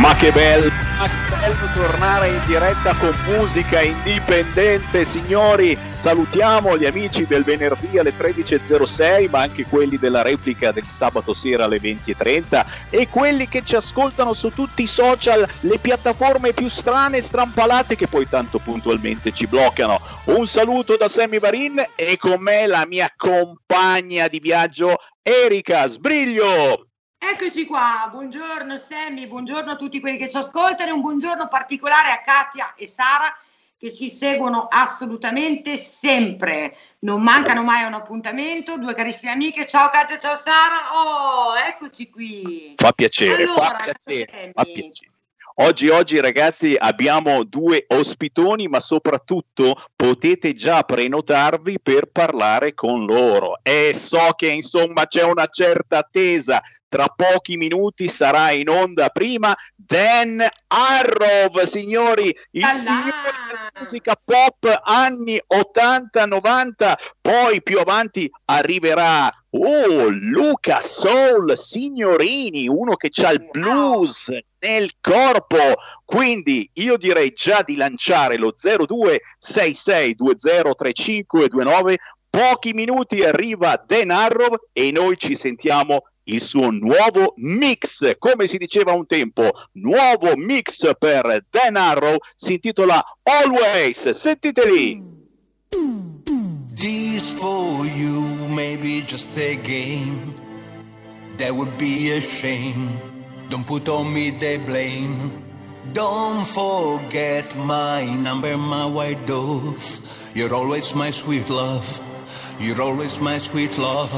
Ma che bello! Ma che bello tornare in diretta con musica indipendente, signori! Salutiamo gli amici del venerdì alle 13.06, ma anche quelli della replica del sabato sera alle 20.30 e quelli che ci ascoltano su tutti i social, le piattaforme più strane e strampalate che poi tanto puntualmente ci bloccano. Un saluto da Sammy Varin e con me la mia compagna di viaggio Erika Sbriglio. Eccoci qua, buongiorno Sammy, buongiorno a tutti quelli che ci ascoltano. E un buongiorno particolare a Katia e Sara che ci seguono assolutamente sempre, non mancano mai un appuntamento, due carissime amiche, ciao Katia, ciao Sara, oh eccoci qui. Fa piacere, Allora, fa piacere, Sammy. fa piacere. Oggi, oggi ragazzi abbiamo due ospitoni, ma soprattutto potete già prenotarvi per parlare con loro. E so che insomma c'è una certa attesa. Tra pochi minuti sarà in onda prima Dan Arrow, signori, il signore della musica pop anni 80-90. Poi più avanti arriverà Oh, Luca Soul Signorini, uno che ha il blues nel corpo. Quindi io direi già di lanciare lo 0266203529. Pochi minuti arriva Dan Arrow e noi ci sentiamo il suo nuovo mix, come si diceva un tempo, nuovo mix per Dan Arrow, si intitola Always. Sentiteli. This for you, maybe just a game. That would be a shame. Don't put on me the blame. Don't forget my number, my white dove. You're always my sweet love. You're always my sweet love.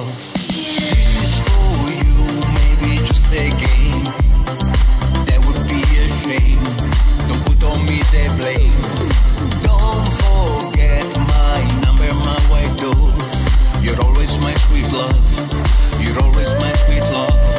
This for you, maybe just a game. That would be a shame. Don't put on me the blame. My sweet love. You're always my sweet love.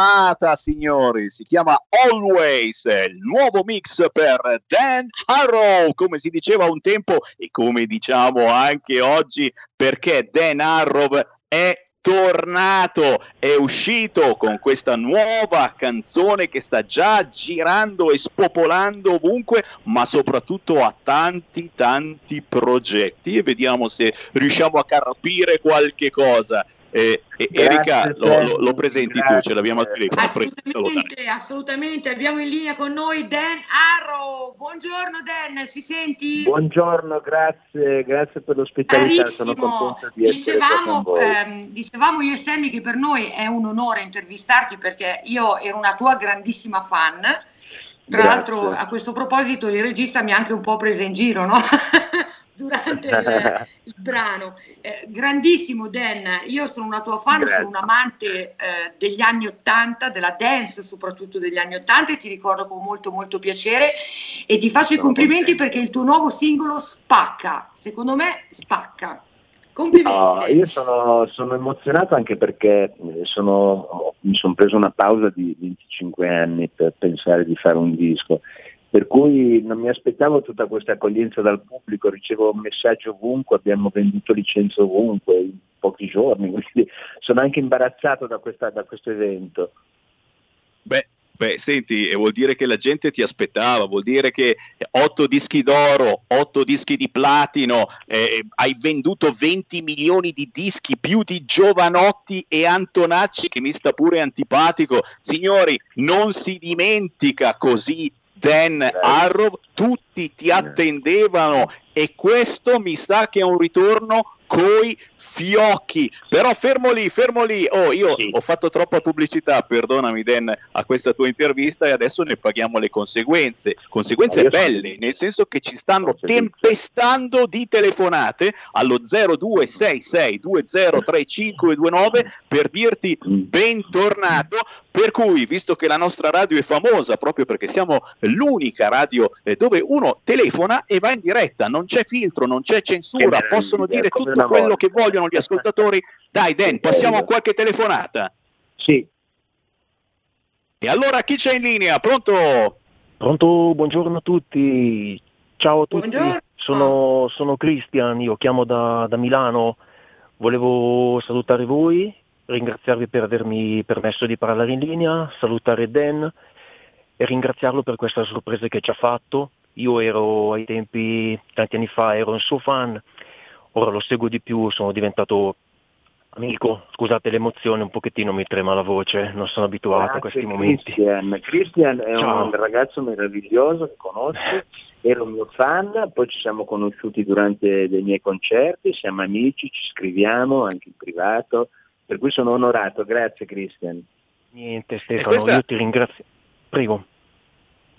Ballata, signori. Si chiama Always, nuovo mix per Dan Harrow, come si diceva un tempo e come diciamo anche oggi, perché Dan Harrow è tornato, è uscito con questa nuova canzone che sta già girando e spopolando ovunque, ma soprattutto ha tanti tanti progetti e vediamo se riusciamo a carpire qualche cosa. Eh, Erika, lo, lo, lo, presenti grazie. tu, ce l'abbiamo al telefono. Assolutamente, assolutamente, abbiamo in linea con noi Dan Arrow. Buongiorno Dan, ci senti? Buongiorno, grazie, grazie per l'ospitalità, sono contento di dicevamo, ehm, dicevamo io e Sammy che per noi è un onore intervistarti perché io ero una tua grandissima fan. Tra Grazie. l'altro, a questo proposito, il regista mi ha anche un po' presa in giro, no? durante il, il brano. Eh, grandissimo Dan, io sono una tua fan, Grazie. sono un amante eh, degli anni Ottanta, della dance soprattutto degli anni Ottanta e ti ricordo con molto molto piacere e ti faccio sono i complimenti contento. perché il tuo nuovo singolo spacca, secondo me spacca. Complimenti. No, io sono, sono, emozionato anche perché eh, sono, mi sono preso una pausa di 25 anni per pensare di fare un disco per cui non mi aspettavo tutta questa accoglienza dal pubblico, ricevo messaggi ovunque, abbiamo venduto licenze ovunque in pochi giorni, quindi sono anche imbarazzato da, questa, da questo evento. Beh, senti, vuol dire che la gente ti aspettava, vuol dire che otto dischi d'oro, otto dischi di platino, eh, hai venduto 20 milioni di dischi, più di Giovanotti e Antonacci, che mi sta pure antipatico. Signori, non si dimentica così Dan Arrow, tutti ti attendevano e questo mi sa che è un ritorno coi fiocchi. Però fermo lì, fermo lì. Oh, io sì. ho fatto troppa pubblicità, perdonami Dan, a questa tua intervista e adesso ne paghiamo le conseguenze. Conseguenze belle, nel senso che ci stanno tempestando di telefonate allo 0266203529 per dirti mm. bentornato. Per cui, visto che la nostra radio è famosa proprio perché siamo l'unica radio eh, dove uno telefona e va in diretta, non c'è filtro, non c'è censura, possono dire tutto quello che vogliono gli ascoltatori. Dai, Dan, passiamo a qualche telefonata. Sì. E allora chi c'è in linea? Pronto? Pronto, buongiorno a tutti. Ciao a tutti. Sono, sono, Christian, io chiamo da, da Milano. Volevo salutare voi, ringraziarvi per avermi permesso di parlare in linea, salutare Dan e ringraziarlo per questa sorpresa che ci ha fatto. Io ero ai tempi, tanti anni fa, ero un suo fan ora lo seguo di più, sono diventato amico, scusate l'emozione, un pochettino mi trema la voce, non sono abituato Grazie, a questi momenti. Christian. Christian è Ciao. un ragazzo meraviglioso che conosco, era un mio fan, poi ci siamo conosciuti durante dei miei concerti, siamo amici, ci scriviamo anche in privato, per cui sono onorato, grazie Christian. Niente Stefano, questa... io ti ringrazio. Prego.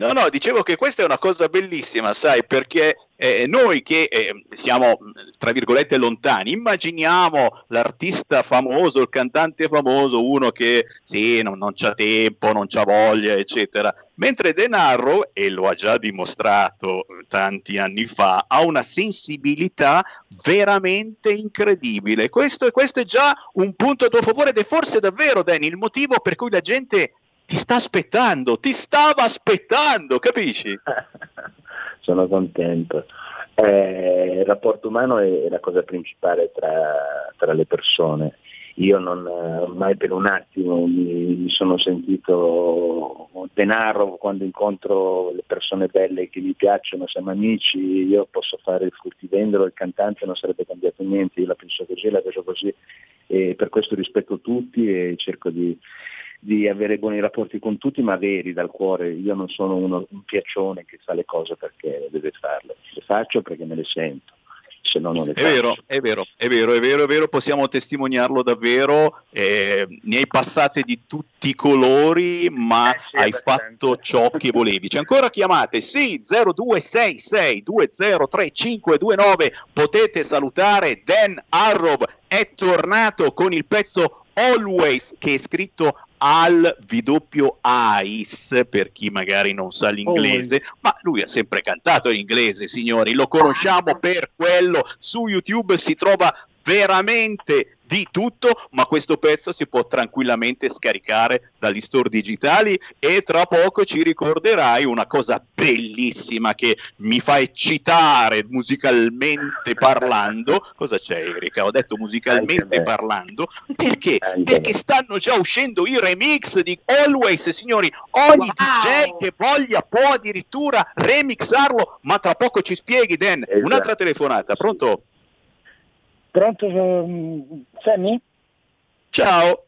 No, no, dicevo che questa è una cosa bellissima, sai, perché eh, noi che eh, siamo, tra virgolette, lontani, immaginiamo l'artista famoso, il cantante famoso, uno che sì, non, non c'ha tempo, non c'ha voglia, eccetera. Mentre Denaro, e lo ha già dimostrato tanti anni fa, ha una sensibilità veramente incredibile. Questo, questo è già un punto a tuo favore ed è forse davvero, Danny, il motivo per cui la gente ti sta aspettando, ti stava aspettando, capisci? Sono contento. Eh, il rapporto umano è la cosa principale tra, tra le persone. Io non mai per un attimo mi, mi, sono sentito denaro quando incontro le persone belle che mi piacciono, siamo amici, io posso fare il fruttivendolo, il cantante non sarebbe cambiato niente, io la penso così, la penso così e per questo rispetto tutti e cerco di, di avere buoni rapporti con tutti, ma veri dal cuore. Io non sono uno, un piaccione che fa le cose perché deve farle, le faccio perché me le sento. se no non le è vero, è vero, è vero, è vero, è vero, possiamo testimoniarlo davvero, eh, ne hai passate di tutti i colori, ma eh sì, hai fatto ciò che volevi. C'è ancora chiamate? Sì, 0266 203529, potete salutare Dan Arrow, è tornato con il pezzo Always che è scritto al VW ICE per chi magari non sa l'inglese, oh. ma lui ha sempre cantato in inglese, signori, lo conosciamo per quello. Su YouTube si trova veramente di tutto, ma questo pezzo si può tranquillamente scaricare dagli store digitali e tra poco ci ricorderai una cosa bellissima che mi fa eccitare musicalmente parlando. Cosa c'è Erika? Ho detto musicalmente parlando perché? Perché stanno già uscendo i remix di Always, signori, ogni wow. DJ che voglia può addirittura remixarlo, ma tra poco ci spieghi Dan. Esatto. Un'altra telefonata, pronto? Pronto, mm, Sammy? Ciao.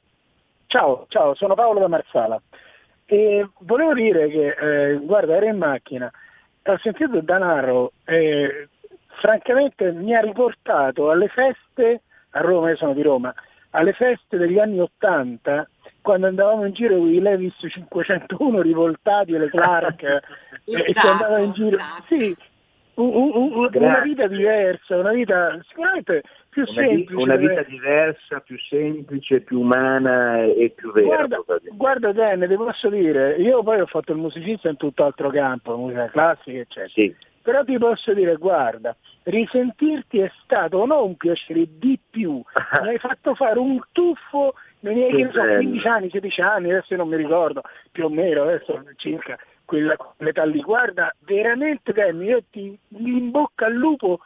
Ciao, ciao, sono Paolo da Marsala. E volevo dire che, eh, guarda, ero in macchina, ho sentito danaro e francamente mi ha riportato alle feste, a Roma, io sono di Roma, alle feste degli anni Ottanta, quando andavamo in giro con i Levis 501 rivoltati e le Clark, esatto, e si andava in giro. Sì, un, un, una vita diversa, una vita sicuramente più una semplice. Una vita diversa, più semplice, più umana e più vera. Guarda, guarda Dan, ti posso dire, io poi ho fatto il musicista in tutt'altro campo, musica classica, eccetera. Sì. Però ti posso dire, guarda, risentirti è stato non un piacere di più, mi hai fatto fare un tuffo, nei miei so, 15 anni, 16 anni, adesso non mi ricordo, più o meno, adesso circa quella quell'età lì. Guarda, veramente Dan, io ti in bocca al lupo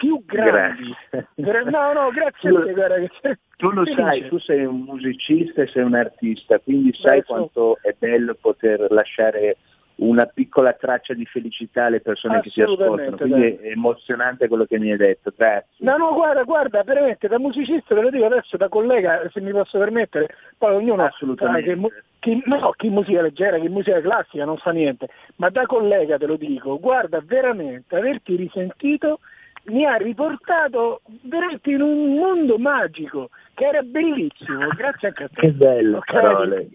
più grandi. Grazie. No, no, grazie a te, guarda che tu lo sai, tu sei un musicista e sei un artista, quindi sai Beh, quanto è bello poter lasciare una piccola traccia di felicità alle persone che si ascoltano, quindi è emozionante quello che mi hai detto, grazie. No, no, guarda, guarda, veramente da musicista te lo dico adesso da collega, se mi posso permettere, poi ognuno assolutamente. Che, chi, no, chi musica leggera, chi musica classica non fa niente, ma da collega te lo dico, guarda, veramente averti risentito mi ha riportato veramente in un mondo magico che era bellissimo, grazie a te. Che bello, okay. parole.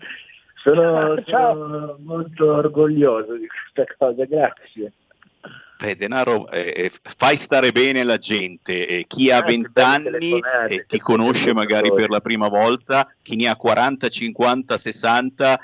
Sono, sono molto orgoglioso di questa cosa, grazie. Beh, denaro, eh, fai stare bene la gente, eh, chi ha 20 anni eh, ti conosce magari per la prima volta, chi ne ha 40, 50, 60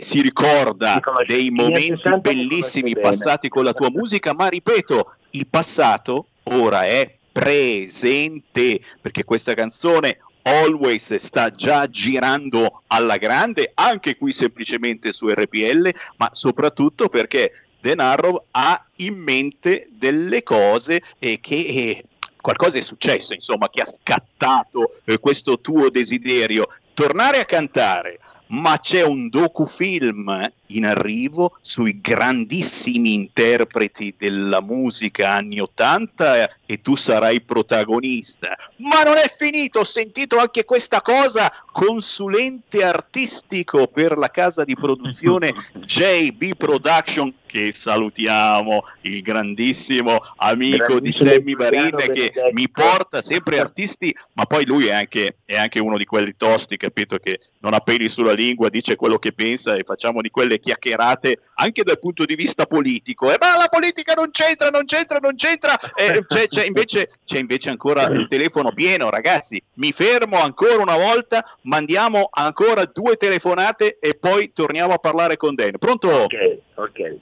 si ricorda dei momenti bellissimi passati con la tua musica, ma ripeto, il passato ora è presente, perché questa canzone Always sta già girando alla grande, anche qui semplicemente su RPL, ma soprattutto perché Denarro ha in mente delle cose eh, che eh, qualcosa è successo, insomma, che ha scattato eh, questo tuo desiderio. Tornare a cantare, ma c'è un docufilm in arrivo sui grandissimi interpreti della musica anni 80 e tu sarai protagonista. Ma non è finito, ho sentito anche questa cosa, consulente artistico per la casa di produzione JB Production che salutiamo, il grandissimo amico di Sammy Barine che mi porta sempre artisti, ma poi lui è anche, è anche uno di quelli tosti, capito, che non ha peli sulla lingua, dice quello che pensa e facciamo di quelle chiacchierate anche dal punto di vista politico. E ma la politica non c'entra, non c'entra, non c'entra. Eh, c'è, c'è, invece, c'è invece ancora il telefono pieno, ragazzi. Mi fermo ancora una volta, mandiamo ancora due telefonate e poi torniamo a parlare con Dan. Pronto? Ok, ok.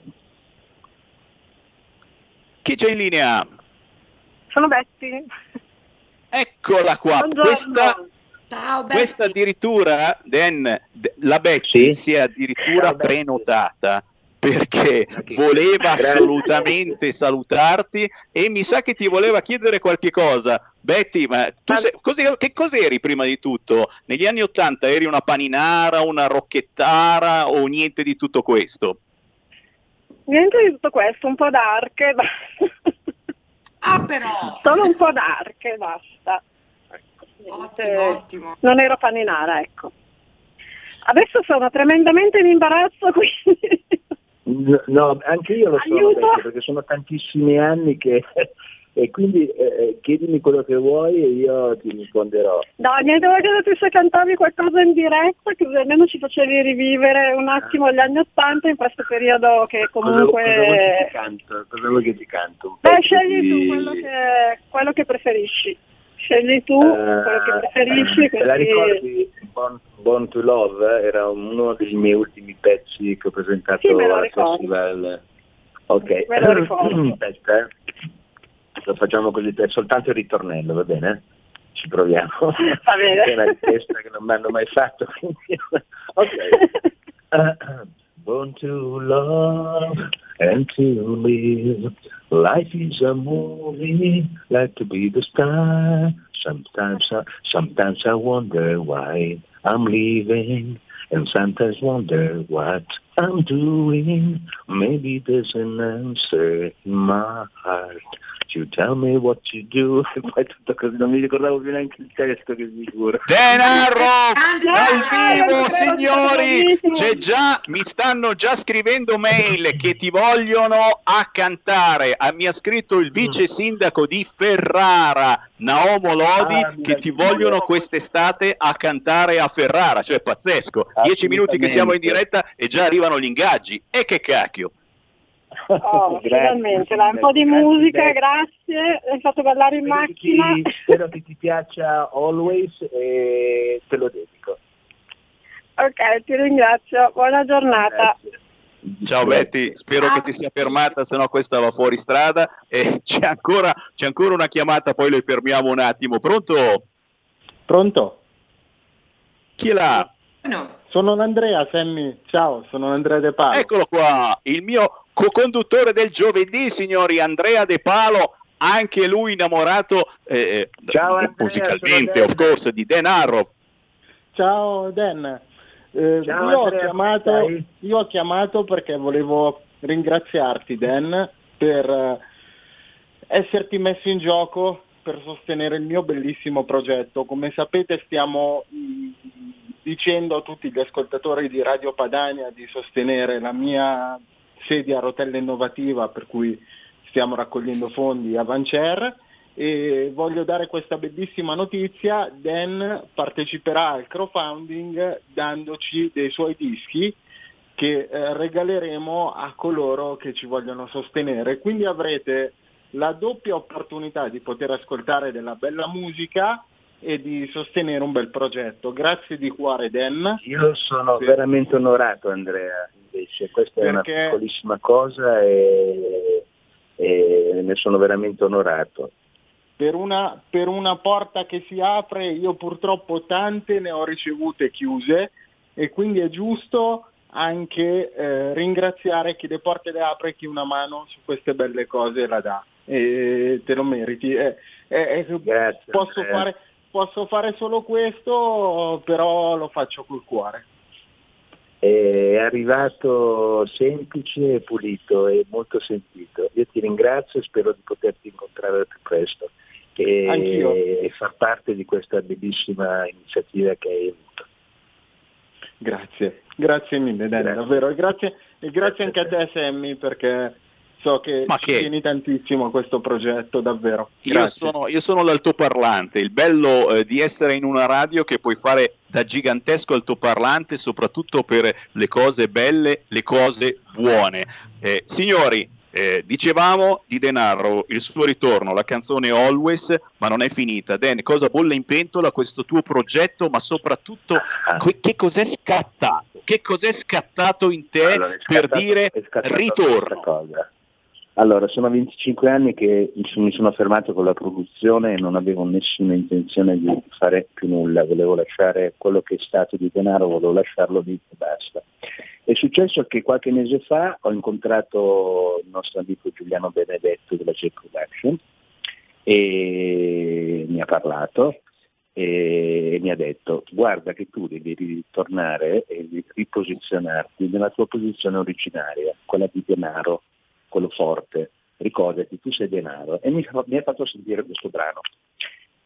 Chi c'è in linea? Sono Betty. Eccola qua. Buongiorno. Questa Ciao, questa addirittura, Dan, la Betty sì. si è addirittura Ciao, prenotata perché voleva assolutamente salutarti e mi sa che ti voleva chiedere qualche cosa. Betty, ma tu sei, cos'eri, che cos'eri prima di tutto? Negli anni Ottanta eri una paninara, una rocchettara o niente di tutto questo? Niente di tutto questo, un po' dark e basta. Ah però! Solo un po' dark e basta. Ottimo, ottimo. Non ero paninara, ecco. Adesso sono tremendamente in imbarazzo, quindi... No, anche io lo sono Aiuto. perché sono tantissimi anni che e quindi eh, chiedimi quello che vuoi e io ti risponderò. No, niente perché tu se cantavi qualcosa in diretta che almeno ci facevi rivivere un attimo gli anni Ottanta in questo periodo che comunque... Cosa, vuoi che ti canto? Cosa vuoi che ti canto? Beh, scegli di... tu quello che, quello che, preferisci. Scegli tu uh, quello che preferisci. Te la ricordi? Born, Born, to Love era uno dei miei ultimi pezzi che ho presentato sì, al festival. Ok, me lo ricordo. aspetta, eh lo facciamo così soltanto il ritornello, va bene? Ci proviamo. Va bene. È una richiesta che non mi hanno mai fatto. ok. Uh, born to love and to live. Life is a movie, like to be the star. Sometimes, I, sometimes I wonder why I'm leaving, and sometimes wonder what I'm doing. Maybe there's an answer in my heart. You tell me what you do, e poi tutto così, non mi ricordavo più neanche il testo che sicuro. Denaro dal vivo, signori! C'è già, mi stanno già scrivendo mail che ti vogliono a cantare. Ah, mi ha scritto il vice sindaco di Ferrara, Naomo Lodi, ah, che ti vogliono quest'estate a cantare a Ferrara, cioè pazzesco. Dieci minuti che siamo in diretta e già arrivano gli ingaggi. E che cacchio! Oh, finalmente, dai, un po' di grazie, musica, grazie, hai fatto ballare in spero macchina. Ti, spero che ti piaccia Always e te lo dedico. Ok, ti ringrazio, buona giornata. Grazie. Ciao Betty, spero che ti sia fermata, se no questa va fuori strada e c'è ancora, c'è ancora una chiamata, poi le fermiamo un attimo. Pronto? Pronto? Chi è là? No. Sono Andrea, Sammy. Ciao, sono Andrea De Palo. Eccolo qua, il mio co-conduttore del giovedì, signori, Andrea De Palo, anche lui innamorato eh, Ciao, Andrea, musicalmente, of course, di Dan Arrow. Ciao Dan. Eh, Ciao, io, ho Andrea, chiamato, stai? io ho chiamato perché volevo ringraziarti Dan per eh, esserti messo in gioco per sostenere il mio bellissimo progetto. Come sapete stiamo mh, dicendo a tutti gli ascoltatori di Radio Padania di sostenere la mia sedia a rotella innovativa per cui stiamo raccogliendo fondi a Vancer. E voglio dare questa bellissima notizia, Dan parteciperà al crowdfunding dandoci dei suoi dischi che eh, regaleremo a coloro che ci vogliono sostenere, quindi avrete la doppia opportunità di poter ascoltare della bella musica e di sostenere un bel progetto. Grazie di cuore Dan. Io sono Sì. veramente onorato Andrea, invece questa è una Perché- piccolissima cosa e, e ne sono veramente onorato. Per una, per una porta che si apre, io purtroppo tante ne ho ricevute chiuse e quindi è giusto anche eh, ringraziare chi le porte le apre e chi una mano su queste belle cose la dà. E te lo meriti. Eh, eh, eh, Grazie. posso, fare, posso fare solo questo, però lo faccio col cuore. È arrivato semplice e pulito e molto sentito. Io ti ringrazio e spero di poterti incontrare al più presto e, Anch'io. e far parte di questa bellissima iniziativa che hai avuto. Grazie, grazie mille Dan, Grazie. davvero. E grazie, e grazie anche a te Sammy perché so che Ma ci che- tieni tantissimo a questo progetto, davvero. Io sono, io sono l'altoparlante, il bello eh, di essere in una radio che puoi fare da gigantesco altoparlante soprattutto per le cose belle, le cose buone. Eh, signori, eh, dicevamo di Denaro, il suo ritorno, la canzone Always, ma non è finita. Den, cosa bolle in pentola questo tuo progetto, ma soprattutto Ah. que- che cos'è scattato? Che cos'è scattato in te Allora, è per scattato- dire scattato ritorno? Allora, sono 25 anni che mi sono- mi sono fermato con la produzione e non avevo nessuna intenzione di fare più nulla, volevo lasciare quello che è stato di denaro, volevo lasciarlo lì e basta. È successo che qualche mese fa ho incontrato il nostro amico Giuliano Benedetto della J Production e mi ha parlato e mi ha detto guarda che tu devi ritornare e riposizionarti nella tua posizione originaria, quella di denaro, quello forte, ricordati, tu sei denaro. E mi, mi ha fatto sentire questo brano.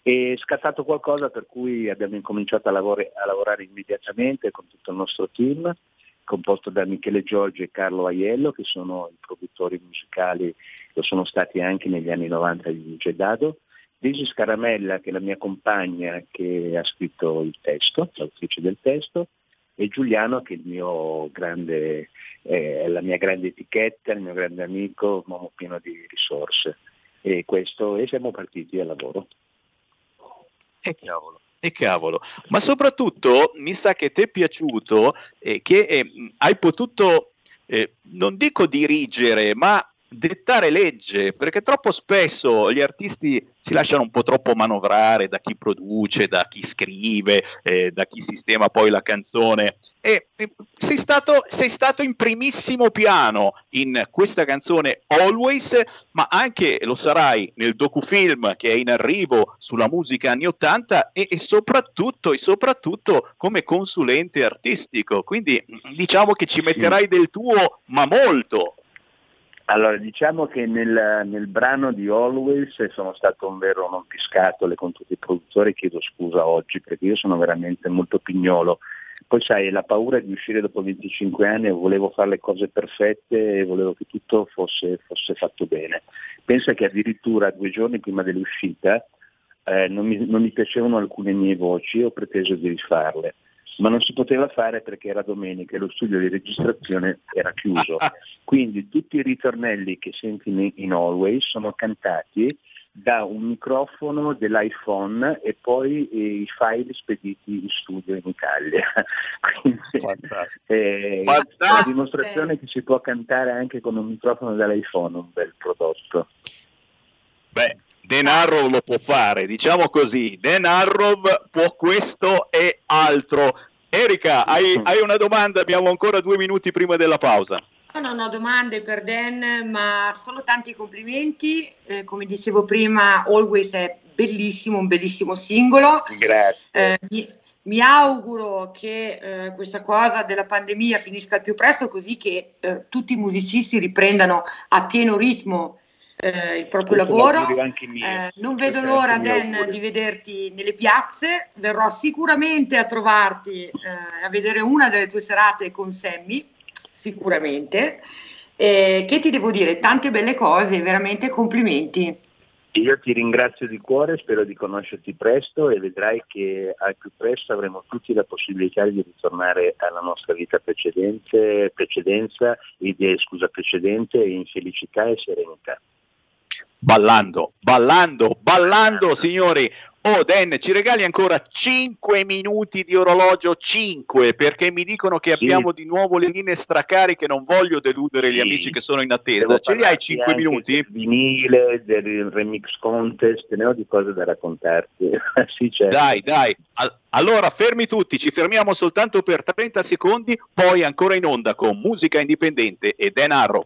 È scattato qualcosa per cui abbiamo incominciato a, lavori- a lavorare immediatamente con tutto il nostro team, composto da Michele Giorgi e Carlo Aiello, che sono i produttori musicali lo sono stati anche negli anni 90 di DJ Dado, Daisy Scaramella che è la mia compagna che ha scritto il testo, l'autrice del testo, e Giuliano che grande, eh, è la mia grande etichetta, il mio grande amico, un uomo pieno di risorse. E, questo, e siamo partiti al lavoro. E cavolo. E cavolo, ma soprattutto mi sa che ti è piaciuto eh, che eh, hai potuto, eh, non dico dirigere, ma dettare legge, perché troppo spesso gli artisti si lasciano un po' troppo manovrare da chi produce, da chi scrive, eh, da chi sistema poi la canzone. E, e sei, stato, sei, stato, in primissimo piano in questa canzone Always, ma anche lo sarai nel docufilm che è in arrivo sulla musica anni 80 e, e soprattutto, e soprattutto come consulente artistico. Quindi diciamo che ci metterai del tuo, ma molto. Allora, diciamo che nel, nel, brano di Always sono stato un vero rompiscatole con tutti i produttori, chiedo scusa oggi perché io sono veramente molto pignolo. Poi sai, la paura di uscire dopo 25 anni, volevo fare le cose perfette e volevo che tutto fosse, fosse fatto bene. Pensa che addirittura due giorni prima dell'uscita eh, non, mi, non mi piacevano alcune mie voci e ho preteso di rifarle ma non si poteva fare perché era domenica e lo studio di registrazione era chiuso. Quindi tutti i ritornelli che senti in Always sono cantati da un microfono dell'iPhone e poi eh, i file spediti in studio in Italia. Quindi, eh, è una dimostrazione che si può cantare anche con un microfono dell'iPhone, un bel prodotto. Beh, Denarrow lo può fare, diciamo così, Denarrow può questo e altro. Erika, hai, hai, una domanda? Abbiamo ancora due minuti prima della pausa. Non ho domande per Dan, ma solo tanti complimenti. Eh, come dicevo prima, Always è bellissimo, un bellissimo singolo. Grazie. Eh, mi, mi, auguro che eh, questa cosa della pandemia finisca al più presto, così che eh, tutti i musicisti riprendano a pieno ritmo eh, il proprio Questo lavoro. Eh, non vedo l'ora, Dan, di vederti nelle piazze. Verrò sicuramente a trovarti eh, a vedere una delle tue serate con Sammy, sicuramente. che ti devo dire? Tante belle cose, veramente complimenti. Io ti ringrazio di cuore, spero di conoscerti presto e vedrai che al più presto avremo tutti la possibilità di ritornare alla nostra vita precedente, precedenza, scusa, precedente in felicità e serenità ballando, ballando, ballando, signori. Oh Dan, ci regali ancora 5 minuti di orologio, 5, perché mi dicono che abbiamo sì. di nuovo le linee stracariche, non voglio deludere gli amici che sono in attesa. Ce li hai 5 minuti? Del vinile, del remix contest, ne ho di cose da raccontarti. sì, certo. Dai, dai. Allora, fermi tutti, ci fermiamo soltanto per 30 secondi, poi ancora in onda con musica indipendente e Dan Arrow.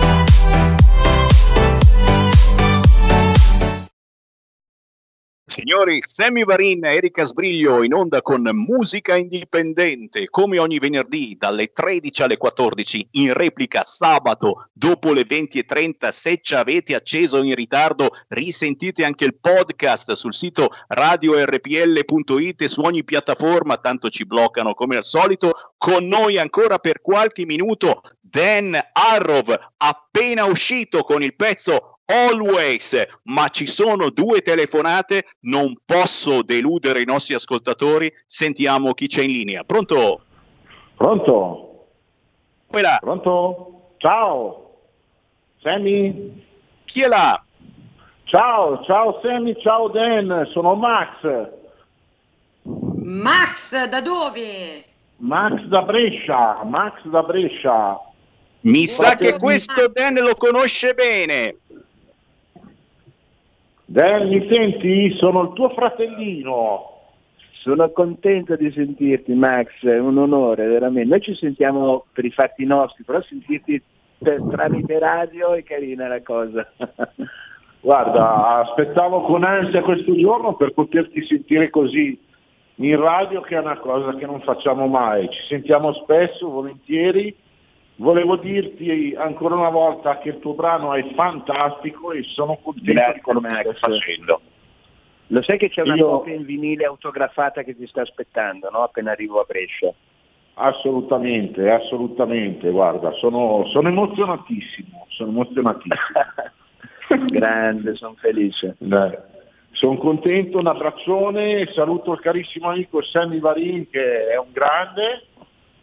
Signori, Sammy Varin Erika Sbriglio in onda con musica indipendente, come ogni venerdì dalle 13 alle 14, in replica sabato dopo le 20.30. Se ci avete acceso in ritardo, risentite anche il podcast sul sito radiorpl.it e su ogni piattaforma, tanto ci bloccano come al solito. Con noi ancora per qualche minuto Dan Arrov, appena uscito con il pezzo Always, ma ci sono due telefonate, non posso deludere i nostri ascoltatori. Sentiamo chi c'è in linea. Pronto? Pronto? Quella. Pronto? Ciao. Sammy? Chi è là? Ciao, ciao Sammy, ciao Dan, sono Max. Max, da dove? Max da Brescia, Max da Brescia. Mi sa che questo Dan lo conosce bene. Dan, mi senti? Sono il tuo fratellino. Sono contento di sentirti Max, è un onore veramente. Noi ci sentiamo per i fatti nostri, però sentirti tramite radio è carina la cosa. Guarda, aspettavo con ansia questo giorno per poterti sentire così in radio che è una cosa che non facciamo mai. Ci sentiamo spesso, volentieri Volevo dirti ancora una volta che il tuo brano è fantastico e sono contento Grazie, di quello che stai facendo. Lo sai che c'è una Io- copia in vinile autografata che ti sta aspettando, no? Appena arrivo a Brescia. Assolutamente, assolutamente, guarda, sono, sono emozionatissimo, sono emozionatissimo. Grande, sono felice. Sono contento, un abbraccione, saluto il carissimo amico Sammy Varin che è un grande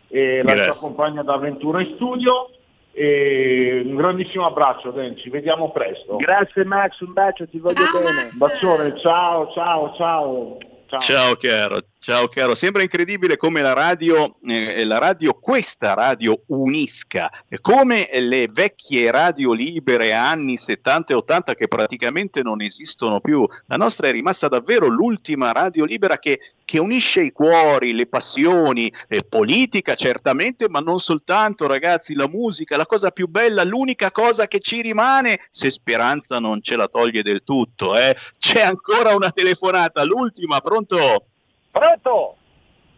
e la Grazie. sua compagna d'avventura in studio e un grandissimo abbraccio Dan, ci vediamo presto. Grazie Max, un bacio, ti voglio bene. Un bacione, ciao, ciao, ciao. Ciao caro, ciao caro. Sembra incredibile come la radio, eh, la radio, questa radio unisca, eh, come le vecchie radio libere anni 70 e 80 che praticamente non esistono più. La nostra è rimasta davvero l'ultima radio libera che, che unisce i cuori, le passioni, eh, politica certamente, ma non soltanto ragazzi, la musica, la cosa più bella, l'unica cosa che ci rimane, se Speranza non ce la toglie del tutto. eh. C'è ancora una telefonata, l'ultima, pronto? Pronto?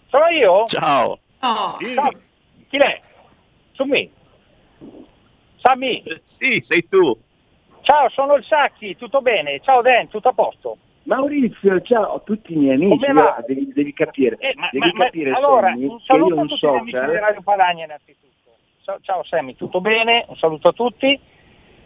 Sono io? Ciao. No. Ciao. Chi è? Me. Sammy. Sì, sei tu. Ciao, sono il Sacchi, tutto bene? Ciao Dan, tutto a posto? Maurizio, ciao, tutti i miei amici, Come va? guarda, devi, devi capire, Eh, ma- devi ma- ma- capire allora, Sammy, un saluto io a tutti gli amici di social, Radio Padania innanzitutto. Ciao, ciao Sammy, tutto bene? Un saluto a tutti.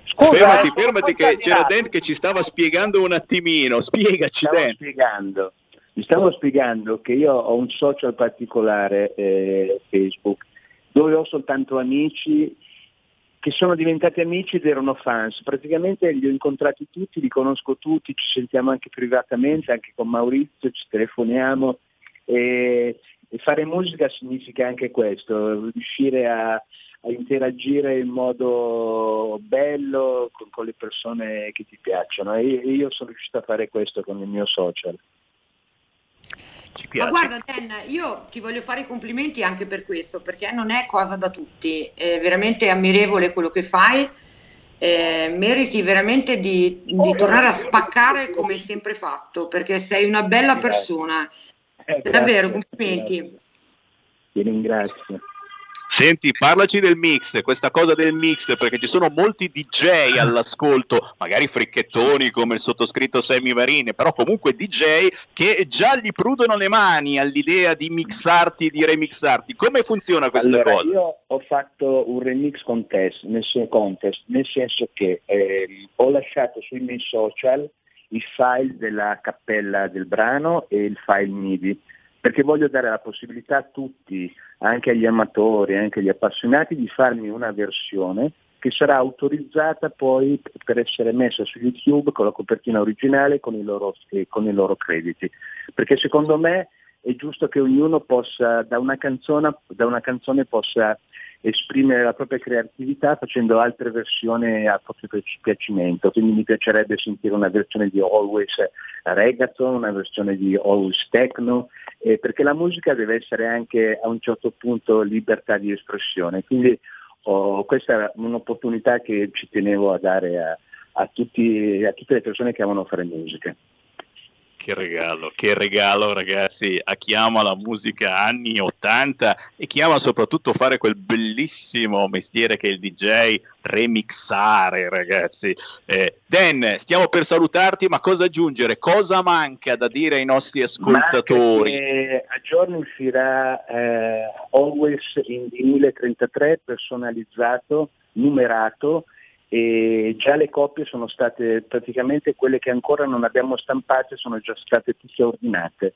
Scusa, fermati, eh, fermati che c'era. Dan che ci stava spiegando un attimino. Spiegaci stavo Dan. spiegando, vi stavo spiegando che io ho un social particolare, eh, Facebook, dove ho soltanto amici che sono diventati amici ed erano fans. Praticamente li ho incontrati tutti, li conosco tutti, ci sentiamo anche privatamente, anche con Maurizio, ci telefoniamo. E, e fare musica significa anche questo, riuscire a, a interagire in modo bello con, con le persone che ti piacciono. E io- io sono riuscito a fare questo con il mio social. Ci Ma guarda Dan, io ti voglio fare i complimenti anche per questo, perché non è cosa da tutti, è veramente ammirevole quello che fai, eh, meriti veramente di, di tornare a spaccare come hai sempre fatto, perché sei una bella persona, davvero, complimenti. Ti ringrazio. Senti, parlaci del mix, questa cosa del mix, perché ci sono molti DJ all'ascolto, magari fricchettoni come il sottoscritto Sammy Marine, però comunque DJ che già gli prudono le mani all'idea di mixarti, di remixarti. Come funziona questa Allora, cosa? io ho fatto un remix contest, nel, sen- contest, nel senso che ehm, ho lasciato sui miei social i file della cappella del brano e il file MIDI, perché voglio dare la possibilità a tutti, anche agli amatori, anche agli appassionati, di farmi una versione che sarà autorizzata poi per essere messa su YouTube con la copertina originale con i loro, con i loro crediti. Perché secondo me è giusto che ognuno possa, da una canzone, da una canzone possa esprimere la propria creatività facendo altre versioni a proprio piacimento. Quindi mi piacerebbe sentire una versione di Always Reggaeton, una versione di Always Techno, eh, perché la musica deve essere anche a un certo punto libertà di espressione. Quindi oh, questa è un'opportunità che ci tenevo a dare a, a, tutti, a tutte le persone che amano fare musica. Che regalo, che regalo ragazzi a chi ama la musica anni 80 e chi ama soprattutto fare quel bellissimo mestiere che è il DJ, remixare ragazzi. Eh, Dan, stiamo per salutarti, ma cosa aggiungere? Cosa manca da dire ai nostri ascoltatori? a giorni uscirà eh, Always in 1033 personalizzato, numerato e già le coppie sono state praticamente quelle che ancora non abbiamo stampate, sono già state tutte ordinate.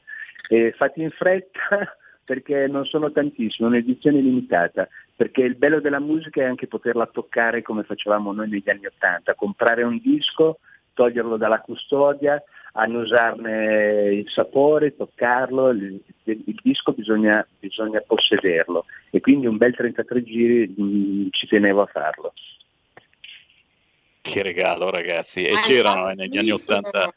E fatti in fretta perché non sono tantissime, è un'edizione limitata, perché il bello della musica è anche poterla toccare come facevamo noi negli anni Ottanta, comprare un disco, toglierlo dalla custodia, annusarne il sapore, toccarlo, il, il disco bisogna, bisogna, possederlo e quindi un bel 33 giri mh, mm, ci tenevo a farlo. Che regalo ragazzi, e c'erano eh, negli anni Ottanta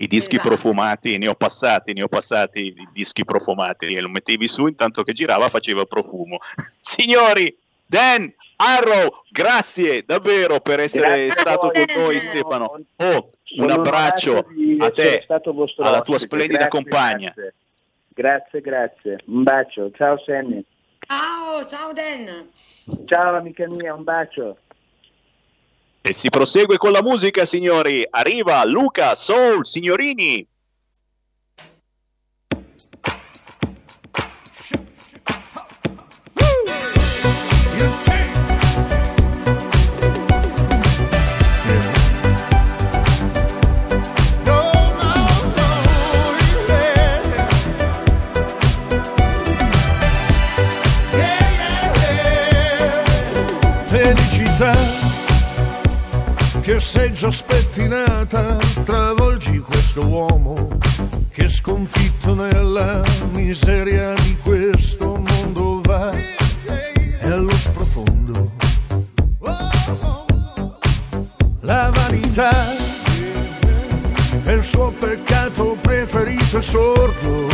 i dischi esatto. profumati, ne ho passati, ne ho passati i dischi profumati e lo mettevi su intanto che girava faceva profumo. Signori, Dan, Arrow, grazie davvero per essere grazie stato con noi Stefano. Oh, un abbraccio a te, alla tua splendida grazie, compagna. Grazie. grazie, grazie. Un bacio. Ciao Sammy. Ciao, ciao Dan. Ciao amica mia, un bacio. E si prosegue con la musica, signori. Arriva Luca Soul, signorini. Già spettinata, travolgi questo uomo che sconfitto nella miseria di questo mondo va e allo sprofondo. La vanità è il suo peccato preferito e sordo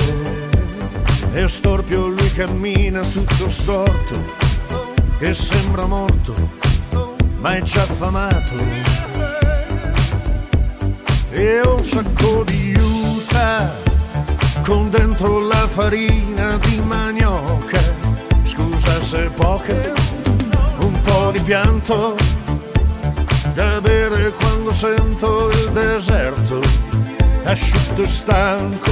e storpio lui cammina tutto storto che sembra morto ma è già affamato e un sacco di juta con dentro la farina di manioca. Scusa se poca, un po' di pianto da bere quando sento il deserto. Asciutto e stanco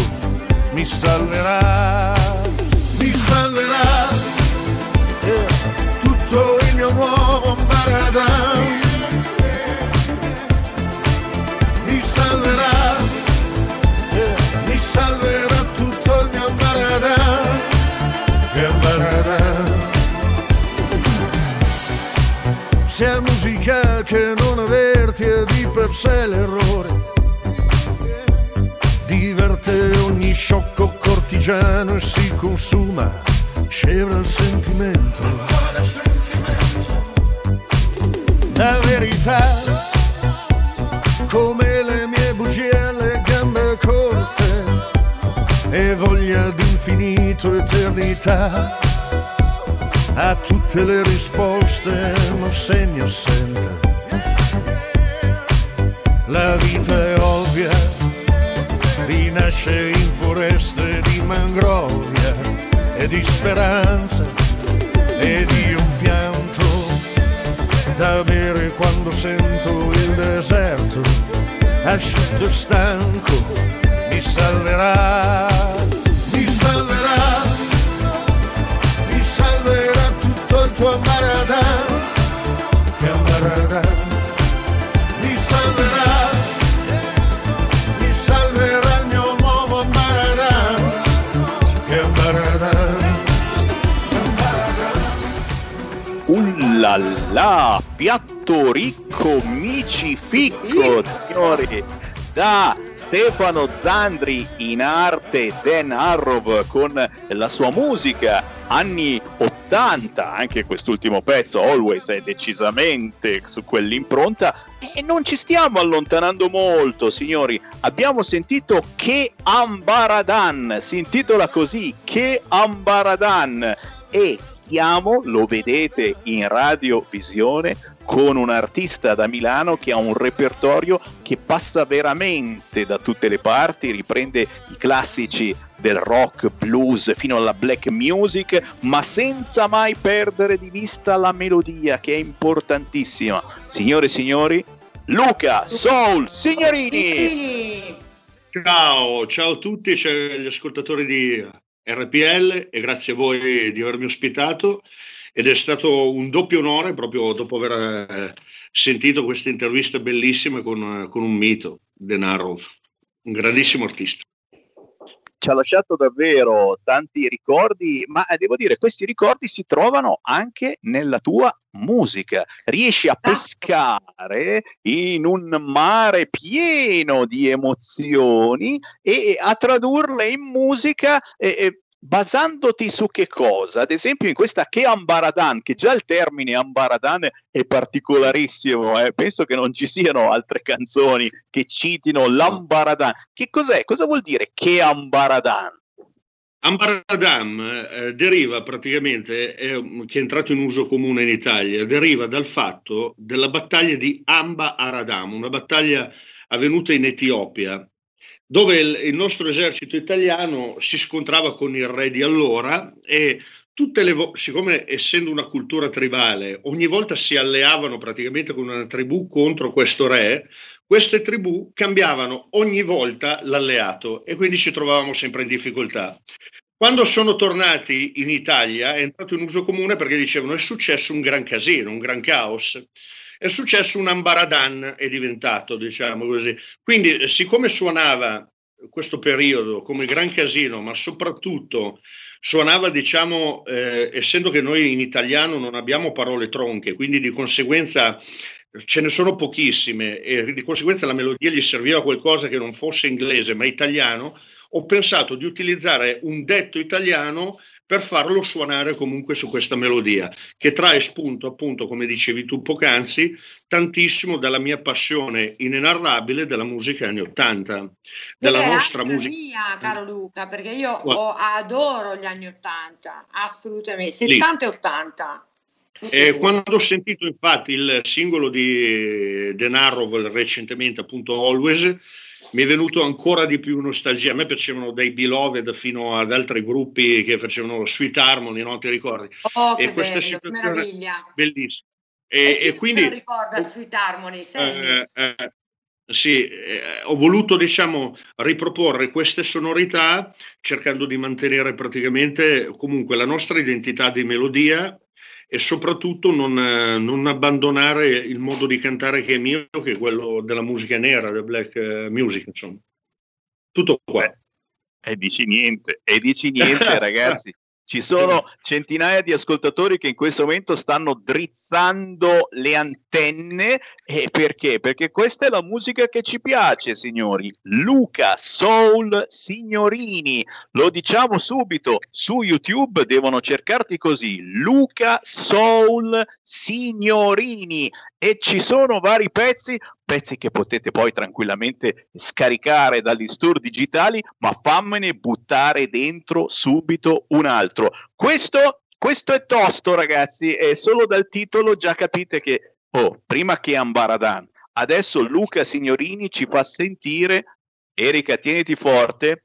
mi salverà, mi salverà eh, tutto il mio nuovo paradise musica che non averti è di per sé l'errore. Diverte ogni sciocco cortigiano e si consuma, scevra il sentimento. La verità come e voglia d'infinito eternità a tutte le risposte non segno assente. La vita è ovvia rinasce in foreste di mangrovia e di speranza e di un pianto da bere quando sento il deserto. Asciutto e stanco mi salverà, Ullala, piatto ricco, mici ficco, signori, da Stefano Zandri in arte Dan Arrow con la sua musica anni 80 anche quest'ultimo pezzo Always è decisamente su quell'impronta. E non ci stiamo allontanando molto signori. Abbiamo sentito Che Ambaradan si intitola così Che Ambaradan. E siamo, lo vedete in radiovisione, con un artista da Milano che ha un repertorio che passa veramente da tutte le parti, riprende i classici del rock, blues fino alla black music, ma senza mai perdere di vista la melodia che è importantissima. Signore e signori, Luca Soul Signorini! Ciao, ciao a tutti, ciao agli ascoltatori di RPL e grazie a voi di avermi ospitato ed è stato un doppio onore proprio dopo aver eh, sentito queste interviste bellissime con, con un mito, Denaro, un grandissimo artista ci ha lasciato davvero tanti ricordi, ma eh, devo dire, questi ricordi si trovano anche nella tua musica. Riesci a pescare in un mare pieno di emozioni e a tradurle in musica. E, basandoti su che cosa? Ad esempio in questa che Ambaradan, che già il termine Ambaradan è particolarissimo, eh? penso che non ci siano altre canzoni che citino l'Ambaradan. Che cos'è? Cosa vuol dire che Ambaradan? Ambaradam eh, deriva praticamente, eh, che è entrato in uso comune in Italia, deriva dal fatto della battaglia di Amba Aradam, una battaglia avvenuta in Etiopia dove il, il nostro esercito italiano si scontrava con il re di allora e tutte le vo- siccome essendo una cultura tribale, ogni volta si alleavano praticamente con una tribù contro questo re, queste tribù cambiavano ogni volta l'alleato e quindi ci trovavamo sempre in difficoltà. Quando sono tornati in Italia è entrato in uso comune perché dicevano è successo un gran casino, un gran caos è successo un ambaradan, è diventato, diciamo così. Quindi, siccome suonava questo periodo come gran casino, ma soprattutto suonava, diciamo, eh, essendo che noi in italiano non abbiamo parole tronche, quindi di conseguenza ce ne sono pochissime e di conseguenza la melodia gli serviva qualcosa che non fosse inglese ma italiano, ho pensato di utilizzare un detto italiano per farlo suonare comunque su questa melodia, che trae spunto, appunto, come dicevi tu poc'anzi, tantissimo dalla mia passione inenarrabile della musica anni Ottanta, della nostra musica. mia, caro Luca, perché io ho, adoro gli anni Ottanta, assolutamente, 70 e 80. E quando ho sentito infatti il singolo di Denaro recentemente, appunto Always, mi è venuto ancora di più nostalgia. A me piacevano dai Beloved fino ad altri gruppi che facevano Sweet Harmony, non ti ricordi? Oh, e questa bello, meraviglia. Bellissima. E, e, e quindi... ricorda Sweet Harmony, eh, eh, sì, eh, ho voluto diciamo riproporre queste sonorità cercando di mantenere praticamente comunque la nostra identità di melodia e soprattutto non, non, abbandonare il modo di cantare che è mio, che è quello della musica nera, del black eh, music, insomma. Tutto qua. E dici niente, e dici niente ragazzi. Ci sono centinaia di ascoltatori che in questo momento stanno drizzando le antenne. E perché? Perché questa è la musica che ci piace, signori. Luca Soul Signorini. Lo diciamo subito, su YouTube devono cercarti così. Luca Soul Signorini. E ci sono vari pezzi pezzi che potete poi tranquillamente scaricare dagli store digitali, ma fammene buttare dentro subito un altro. Questo, questo è tosto, ragazzi, e solo dal titolo già capite che, oh, prima che Ambaradan, adesso Luca Signorini ci fa sentire, Erika, tieniti forte,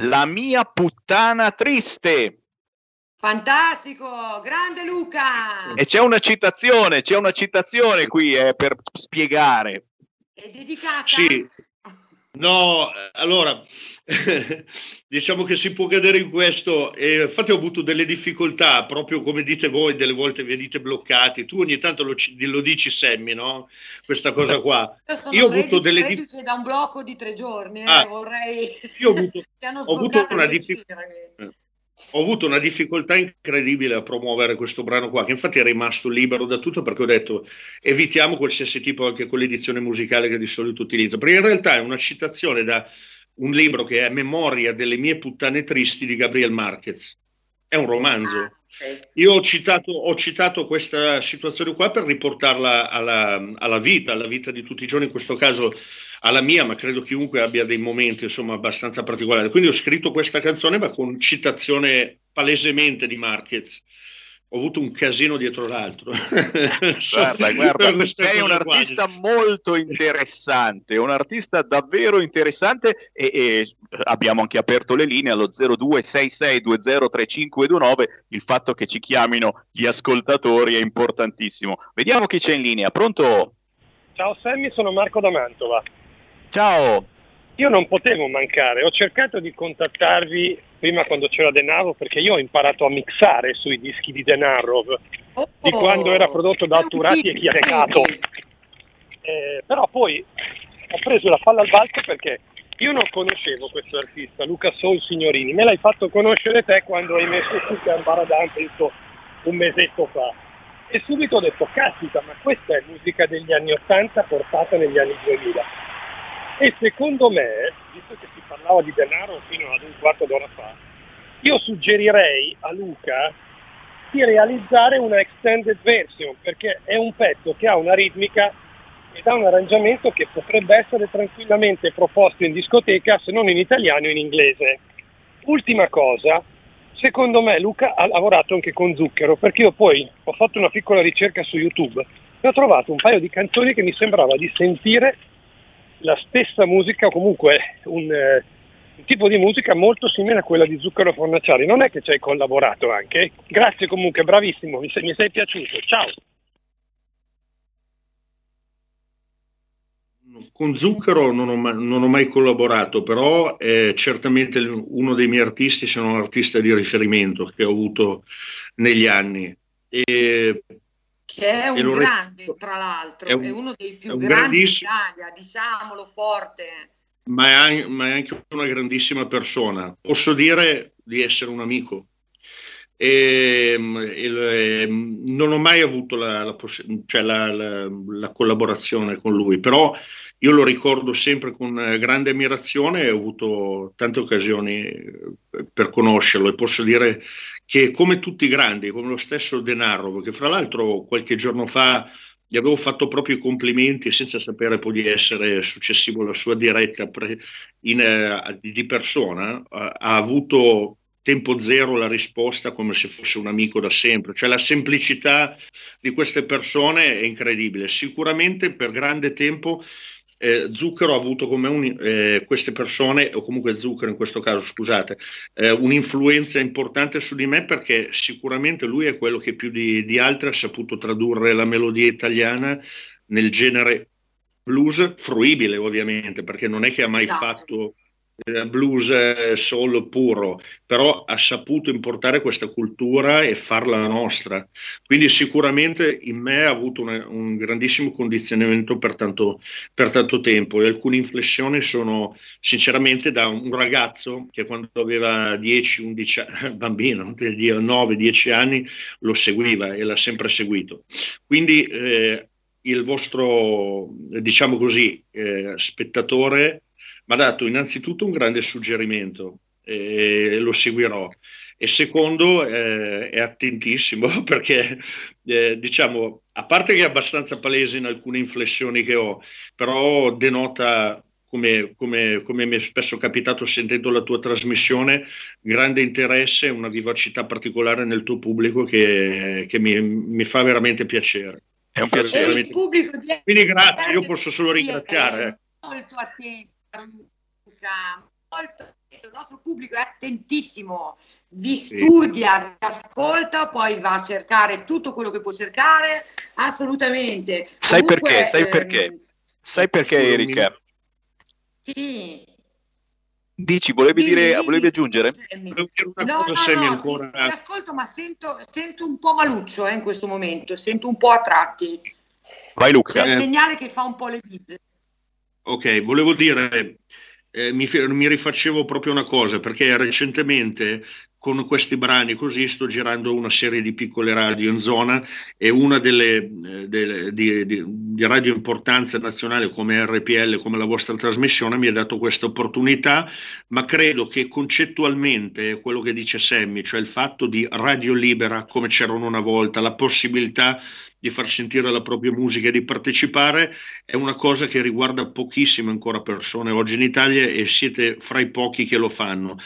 la mia puttana triste. Fantastico, grande Luca! E c'è una citazione, c'è una citazione qui eh, per spiegare. È dedicata? Sì. No, allora, diciamo che si può cadere in questo, e infatti ho avuto delle difficoltà, proprio come dite voi, delle volte vi dite bloccati, tu ogni tanto lo, lo dici Semmi, no? Questa cosa qua. Io, io ho avuto delle difficoltà. da un blocco di tre giorni, eh, ah, vorrei... Io ho avuto, ho avuto una difficoltà ho avuto una difficoltà incredibile a promuovere questo brano qua, che infatti è rimasto libero da tutto perché ho detto evitiamo qualsiasi tipo anche con l'edizione musicale che di solito utilizzo, perché in realtà è una citazione da un libro che è Memoria delle mie puttane tristi di Gabriel Marquez. È un romanzo. Ah, Io ho citato, ho citato, questa situazione qua per riportarla alla, alla, vita, alla vita di tutti i giorni, in questo caso alla mia, ma credo chiunque abbia dei momenti insomma abbastanza particolari. Quindi ho scritto questa canzone, ma con citazione palesemente di Marquez ho avuto un casino dietro l'altro. guarda, guarda, sei un artista molto interessante, un artista davvero interessante e, e, abbiamo anche aperto le linee allo 0266203529, il fatto che ci chiamino gli ascoltatori è importantissimo. Vediamo chi c'è in linea, pronto? Ciao Sammy, sono Marco da Mantova. Ciao. Io non potevo mancare, ho cercato di contattarvi prima quando c'era Denaro perché io ho imparato a mixare sui dischi di Denaro oh, di quando era prodotto da Turati e Chiaregato. Eh, però poi ho preso la palla al balzo perché io non conoscevo questo artista, Luca Sol Signorini, me l'hai fatto conoscere te quando hai messo su Baradan, penso un mesetto fa. E subito ho detto, caspita, ma questa è musica degli anni 80 portata negli anni 2000 e secondo me, visto che si parlava di denaro fino ad un quarto d'ora fa, io suggerirei a Luca di realizzare una extended version, perché è un pezzo che ha una ritmica ed ha un arrangiamento che potrebbe essere tranquillamente proposto in discoteca, se non in italiano in inglese. Ultima cosa, secondo me Luca ha lavorato anche con Zucchero, perché io poi ho fatto una piccola ricerca su YouTube e ho trovato un paio di canzoni che mi sembrava di sentire la stessa musica o comunque un, eh, un, tipo di musica molto simile a quella di Zucchero Fornaciari. Non è che ci hai collaborato anche? Grazie comunque, bravissimo, mi sei, mi sei piaciuto. Ciao! Con Zucchero non ho, mai, non ho mai collaborato, però è certamente uno dei miei artisti, sono un artista di riferimento che ho avuto negli anni. E che è un grande, tra l'altro, è, un, è uno dei più grandi d'Italia, diciamolo forte. Ma è, ma è, anche una grandissima persona. Posso dire di essere un amico. E, e, non ho mai avuto la, la, cioè la, la, collaborazione con lui, però io lo ricordo sempre con grande ammirazione e ho avuto tante occasioni per conoscerlo e posso dire che come tutti i grandi, come lo stesso Denaro, che fra l'altro qualche giorno fa gli avevo fatto proprio i complimenti senza sapere poi di essere successivo alla sua diretta pre, in, uh, di persona, uh, ha avuto tempo zero la risposta come se fosse un amico da sempre, cioè la semplicità di queste persone è incredibile. Sicuramente per grande tempo eh, Zucchero ha avuto come un, eh, queste persone, o comunque Zucchero in questo caso, scusate, eh, un'influenza importante su di me perché sicuramente lui è quello che più di, di altri ha saputo tradurre la melodia italiana nel genere blues fruibile ovviamente, perché non è che ha mai esatto. fatto blues soul puro, però ha saputo importare questa cultura e farla nostra. Quindi sicuramente in me ha avuto una, un grandissimo condizionamento per tanto, per tanto tempo e alcune inflessioni sono sinceramente da un ragazzo che quando aveva 10-11 anni, bambino, 9-10 anni, lo seguiva e l'ha sempre seguito. Quindi eh, il vostro, diciamo così, eh, spettatore mi ha dato innanzitutto un grande suggerimento e lo seguirò. E secondo, eh, è attentissimo perché, eh, diciamo, a parte che è abbastanza palese in alcune inflessioni che ho, però denota come, come, come, mi è spesso capitato sentendo la tua trasmissione, grande interesse e una vivacità particolare nel tuo pubblico che, che mi, mi, fa veramente piacere. È un piacere. Quindi grazie, io posso solo ringraziare. Molto attento molto, il nostro pubblico è attentissimo, vi studia, vi ascolta, poi va a cercare tutto quello che può cercare, assolutamente. Sai Comunque, perché? Sai ehm, perché? Sai perché, Erika? Sì. Dici, volevi, dimmi, dire, volevi aggiungere? Volevo dire una no, cosa, no, no, ancora... ti, ti ascolto, ma sento, sento, un po' maluccio eh, in questo momento, sento un po' a tratti. Vai Luca. C'è il segnale che fa un po' le bise. Ok, volevo dire, eh, mi, mi, rifaccevo proprio una cosa, perché recentemente con questi brani così sto girando una serie di piccole radio in zona e una delle, eh, delle di, di, di, radio importanza nazionale come RPL, come la vostra trasmissione, mi ha dato questa opportunità, ma credo che concettualmente quello che dice Semmi, cioè il fatto di radio libera come c'erano una volta, la possibilità di far sentire la propria musica e di partecipare è una cosa che riguarda pochissime ancora persone oggi in Italia e siete fra i pochi che lo fanno.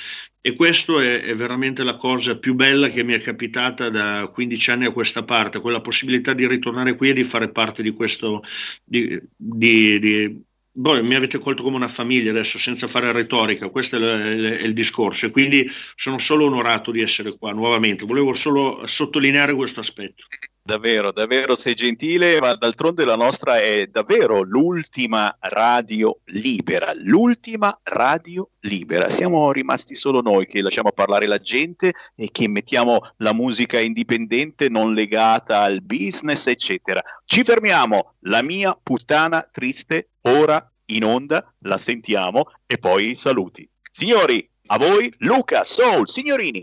E questa è, è, veramente la cosa più bella che mi è capitata da 15 anni a questa parte, quella possibilità di ritornare qui e di fare parte di questo, di, di, di boh, mi avete colto come una famiglia adesso senza fare retorica, questo è, l- è il discorso e quindi sono solo onorato di essere qua nuovamente, volevo solo sottolineare questo aspetto. Davvero, davvero sei gentile, ma d'altronde la nostra è davvero l'ultima radio libera, l'ultima radio libera. Siamo rimasti solo noi che lasciamo parlare la gente e che mettiamo la musica indipendente non legata al business, eccetera. Ci fermiamo, la mia puttana triste ora in onda, la sentiamo e poi saluti. Signori, a voi Luca Soul, signorini.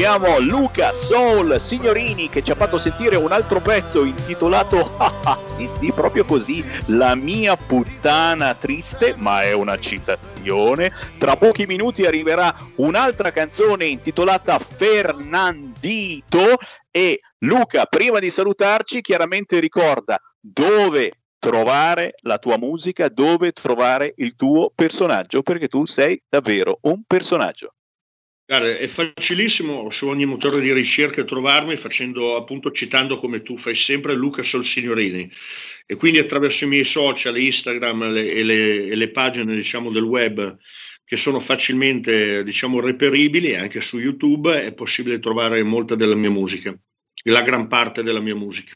Abbiamo Luca Soul Signorini che ci ha fatto sentire un altro pezzo intitolato ah, sì sì proprio così La mia puttana triste ma è una citazione tra pochi minuti arriverà un'altra canzone intitolata Fernandito e Luca prima di salutarci chiaramente ricorda dove trovare la tua musica, dove trovare il tuo personaggio, perché tu sei davvero un personaggio. Guarda, è facilissimo su ogni motore di ricerca trovarmi facendo appunto citando come tu fai sempre Luca Solsignorini e quindi attraverso i miei social, Instagram le, e, le, e le pagine diciamo del web che sono facilmente diciamo reperibili anche su YouTube è possibile trovare molta della mia musica, la gran parte della mia musica.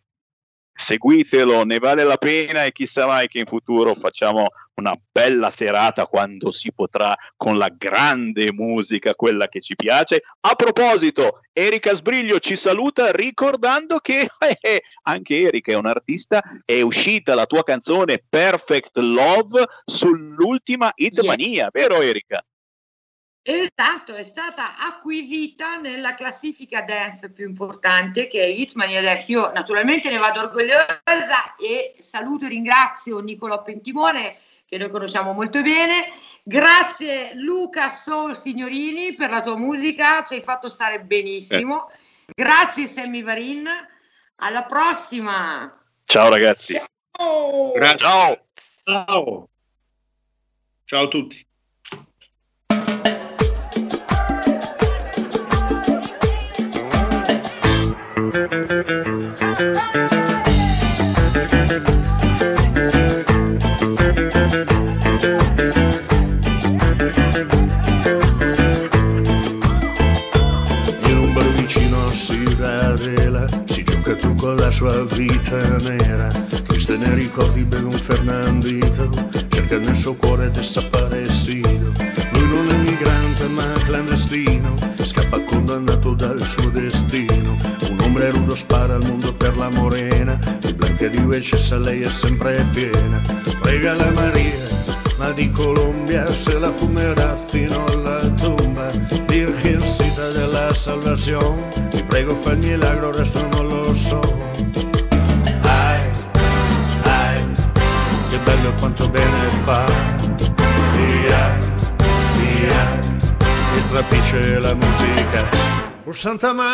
Seguitelo, ne vale la pena e chissà mai che in futuro facciamo una bella serata quando si potrà con la grande musica, quella che ci piace. A proposito, Erika Sbriglio ci saluta ricordando che eh, anche Erika è un artista, è uscita la tua canzone Perfect Love sull'ultima Hitmania, yeah. vero Erika? Esatto, è stata acquisita nella classifica dance più importante che è Hitman adesso io naturalmente ne vado orgogliosa e saluto e ringrazio Nicolò Pentimone che noi conosciamo molto bene. Grazie Luca Sol Signorini per la tua musica, ci hai fatto stare benissimo. Eh. Grazie Sammy Varin, alla prossima. Ciao ragazzi. Ciao. Ciao. Ciao. Ciao a tutti. Lei è sempre piena. Prega la Maria, ma di Colombia se la fumerà fino alla tomba. Virgencita della salvación, ti prego fa il milagro, resto non lo so. Ai, ai, che bello quanto bene fa. Via, via, mi trapisce la musica. Oh Santa Maria